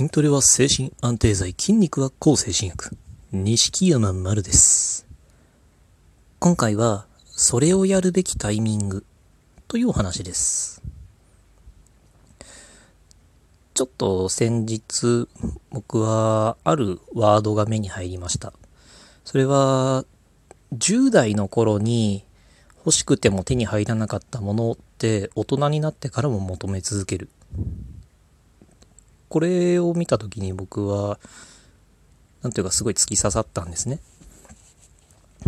筋トレは精神安定剤、筋肉は抗精神薬。錦山丸です。今回は、それをやるべきタイミングというお話です。ちょっと先日、僕はあるワードが目に入りました。それは、10代の頃に欲しくても手に入らなかったものって大人になってからも求め続ける。これを見た時に僕は、なんていうかすごい突き刺さったんですね。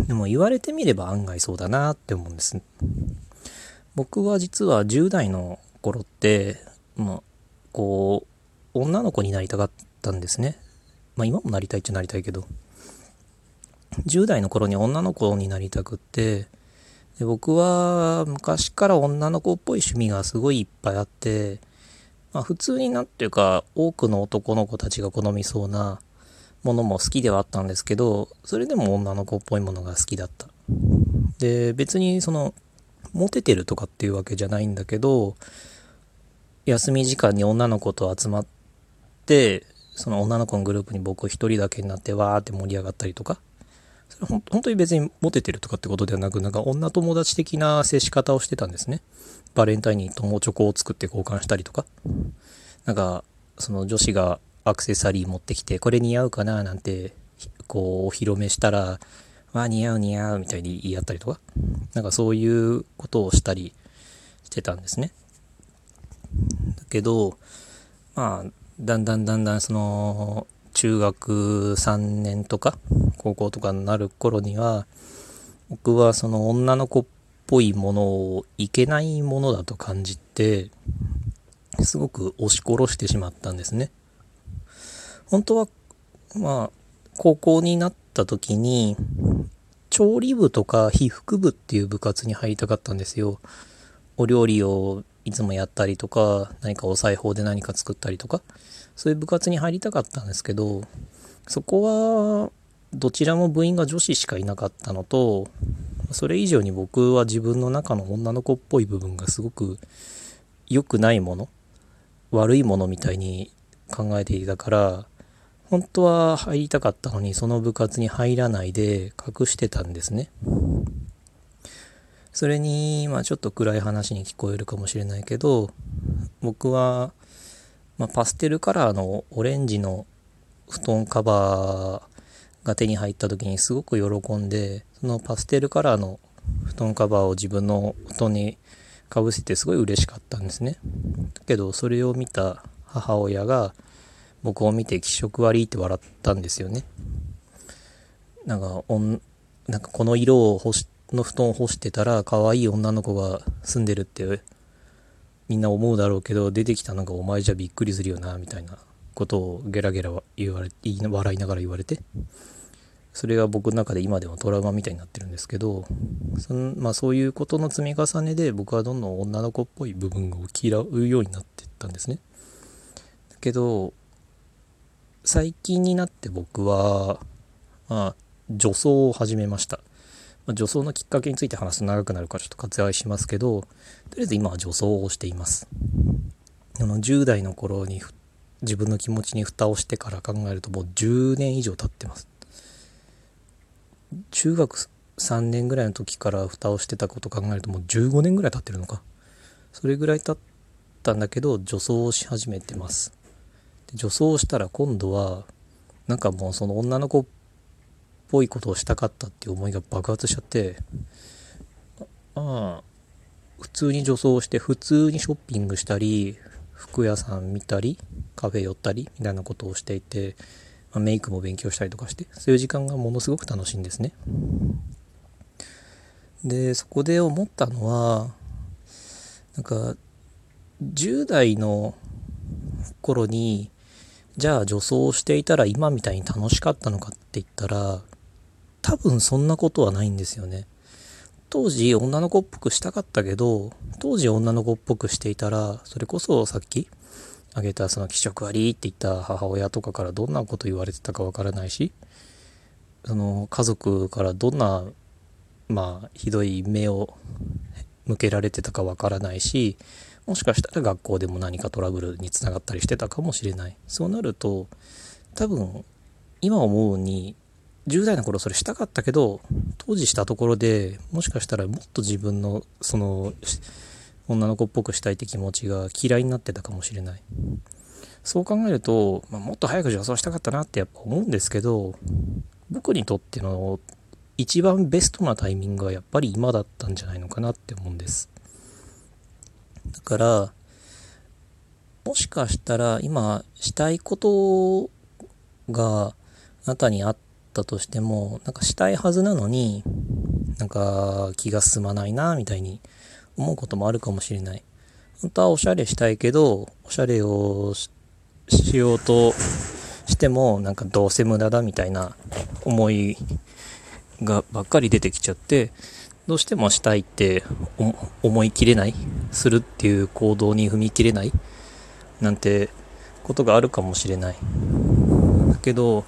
でも言われてみれば案外そうだなって思うんです。僕は実は10代の頃って、まあ、こう、女の子になりたかったんですね。まあ今もなりたいっちゃなりたいけど。10代の頃に女の子になりたくって、で僕は昔から女の子っぽい趣味がすごいいっぱいあって、まあ普通になっていうか多くの男の子たちが好みそうなものも好きではあったんですけど、それでも女の子っぽいものが好きだった。で、別にその、モテてるとかっていうわけじゃないんだけど、休み時間に女の子と集まって、その女の子のグループに僕一人だけになってわーって盛り上がったりとか、本当に別にモテてるとかってことではなく、なんか女友達的な接し方をしてたんですね。バレンタインに友チョコを作って交換したりとか。なんか、その女子がアクセサリー持ってきて、これ似合うかななんて、こう、お披露目したら、わあ、似合う似合うみたいに言い合ったりとか。なんかそういうことをしたりしてたんですね。だけど、まあ、だんだんだんだんその、中学3年とか、高校とかになる頃には、僕はその女の子っぽいものをいけないものだと感じて、すごく押し殺してしまったんですね。本当は、まあ、高校になった時に、調理部とか被服部っていう部活に入りたかったんですよ。お料理をいつもやったりとか、何かお裁縫で何か作ったりとか、そういう部活に入りたかったんですけど、そこは、どちらも部員が女子しかいなかったのと、それ以上に僕は自分の中の女の子っぽい部分がすごく良くないもの、悪いものみたいに考えていたから、本当は入りたかったのにその部活に入らないで隠してたんですね。それに、まあちょっと暗い話に聞こえるかもしれないけど、僕は、まあ、パステルカラーのオレンジの布団カバーが手に入った時にすごく喜んで、そのパステルカラーの布団カバーを自分の布団にかぶせてすごい嬉しかったんですね。だけどそれを見た母親が僕を見て気色悪いって笑ったんですよね。なんか、おんなんかこの色を干しの布団を干してたら可愛い女の子が住んでるってみんな思うだろうけど出てきたのがお前じゃびっくりするよなみたいなことをゲラゲラ言われ笑いながら言われて。それが僕の中で今でもトラウマみたいになってるんですけどそん、まあ、そういうことの積み重ねで僕はどんどん女の子っぽい部分を嫌うようになってったんですね。だけど最近になって僕は、まあ、女装を始めました。ま、女装のきっかけについて話すと長くなるからちょっと割愛しますけど、とりあえず今は女装をしています。あの10代の頃に自分の気持ちに蓋をしてから考えるともう10年以上経ってます。中学3年ぐらいの時から蓋をしてたこと考えるともう15年ぐらい経ってるのか。それぐらい経ったんだけど女装をし始めてます。で女装したら今度はなんかもうその女の子っぽいことをしたかったっていう思いが爆発しちゃってああ普通に女装して普通にショッピングしたり服屋さん見たりカフェ寄ったりみたいなことをしていて、まあ、メイクも勉強したりとかしてそういう時間がものすごく楽しいんですね。でそこで思ったのはなんか10代の頃にじゃあ女装していたら今みたいに楽しかったのかって言ったら多分そんなことはないんですよね。当時女の子っぽくしたかったけど、当時女の子っぽくしていたら、それこそさっき挙げたその気色悪いって言った母親とかからどんなこと言われてたかわからないし、その家族からどんな、まあ、ひどい目を向けられてたかわからないし、もしかしたら学校でも何かトラブルにつながったりしてたかもしれないそうなると多分今思うに10代の頃それしたかったけど当時したところでもしかしたらもっと自分のその女の子っぽくしたいって気持ちが嫌いになってたかもしれない。そう考えると、まあ、もっと早く女装したかったなってやっぱ思うんですけど僕にとっての一番ベストなタイミングはやっぱり今だったんじゃないのかなって思うんです。だからもしかしたら今したいことがあなたにあったとしてもなんかしたいはずなのになんか気が進まないなみたいに思うこともあるかもしれない。本当はおしゃれしたいけどおしゃれをしようとしてもなんかどうせ無駄だみたいな思いがばっかり出てきちゃってどうしてもしたいって思い切れないするっていう行動に踏み切れないなんてことがあるかもしれない。だけど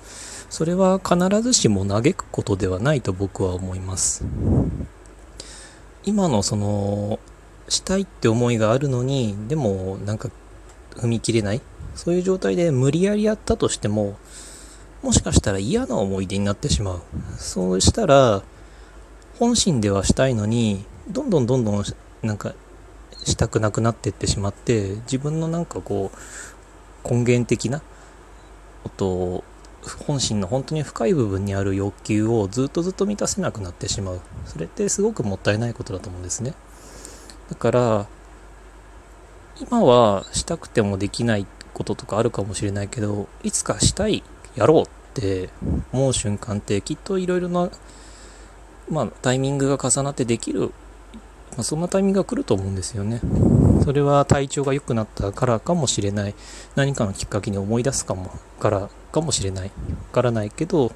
それは必ずしも嘆くことではないと僕は思います。今のそのしたいって思いがあるのにでもなんか踏み切れない。そういう状態で無理やりやったとしてももしかしたら嫌な思い出になってしまう。そうしたら本心ではしたいのにどんどんどんどんなんかしたくなくなってってしまって自分のなんかこう根源的なことを本心の本当に深い部分にある欲求をずっとずっと満たせなくなってしまう。それってすごくもったいないことだと思うんですね。だから今はしたくてもできないこととかあるかもしれないけどいつかしたいやろうって思う瞬間ってきっといろいろなまあタイミングが重なってできる、まあ、そんなタイミングが来ると思うんですよねそれは体調が良くなったからかもしれない何かのきっかけに思い出すかもからかもしれない。わからないけど、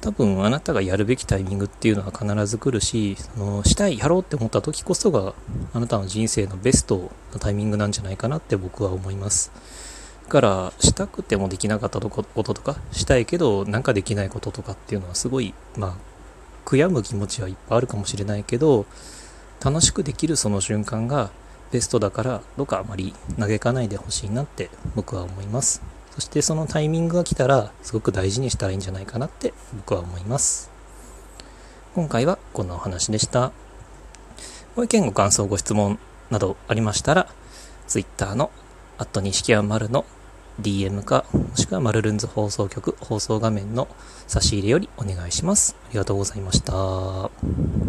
多分あなたがやるべきタイミングっていうのは必ず来るし、そのしたい、やろうって思った時こそがあなたの人生のベストのタイミングなんじゃないかなって僕は思います。だから、したくてもできなかったこととか、したいけどなんかできないこととかっていうのはすごい、まあ、悔やむ気持ちはいっぱいあるかもしれないけど、楽しくできるその瞬間がベストだから、どうかあまり嘆かないでほしいなって僕は思います。そしてそのタイミングが来たらすごく大事にしたらいいんじゃないかなって僕は思います。今回はこんなお話でした。ご意見ご感想ご質問などありましたら Twitter のアット錦山丸の DM かもしくはマルルンズ放送局放送画面の差し入れよりお願いします。ありがとうございました。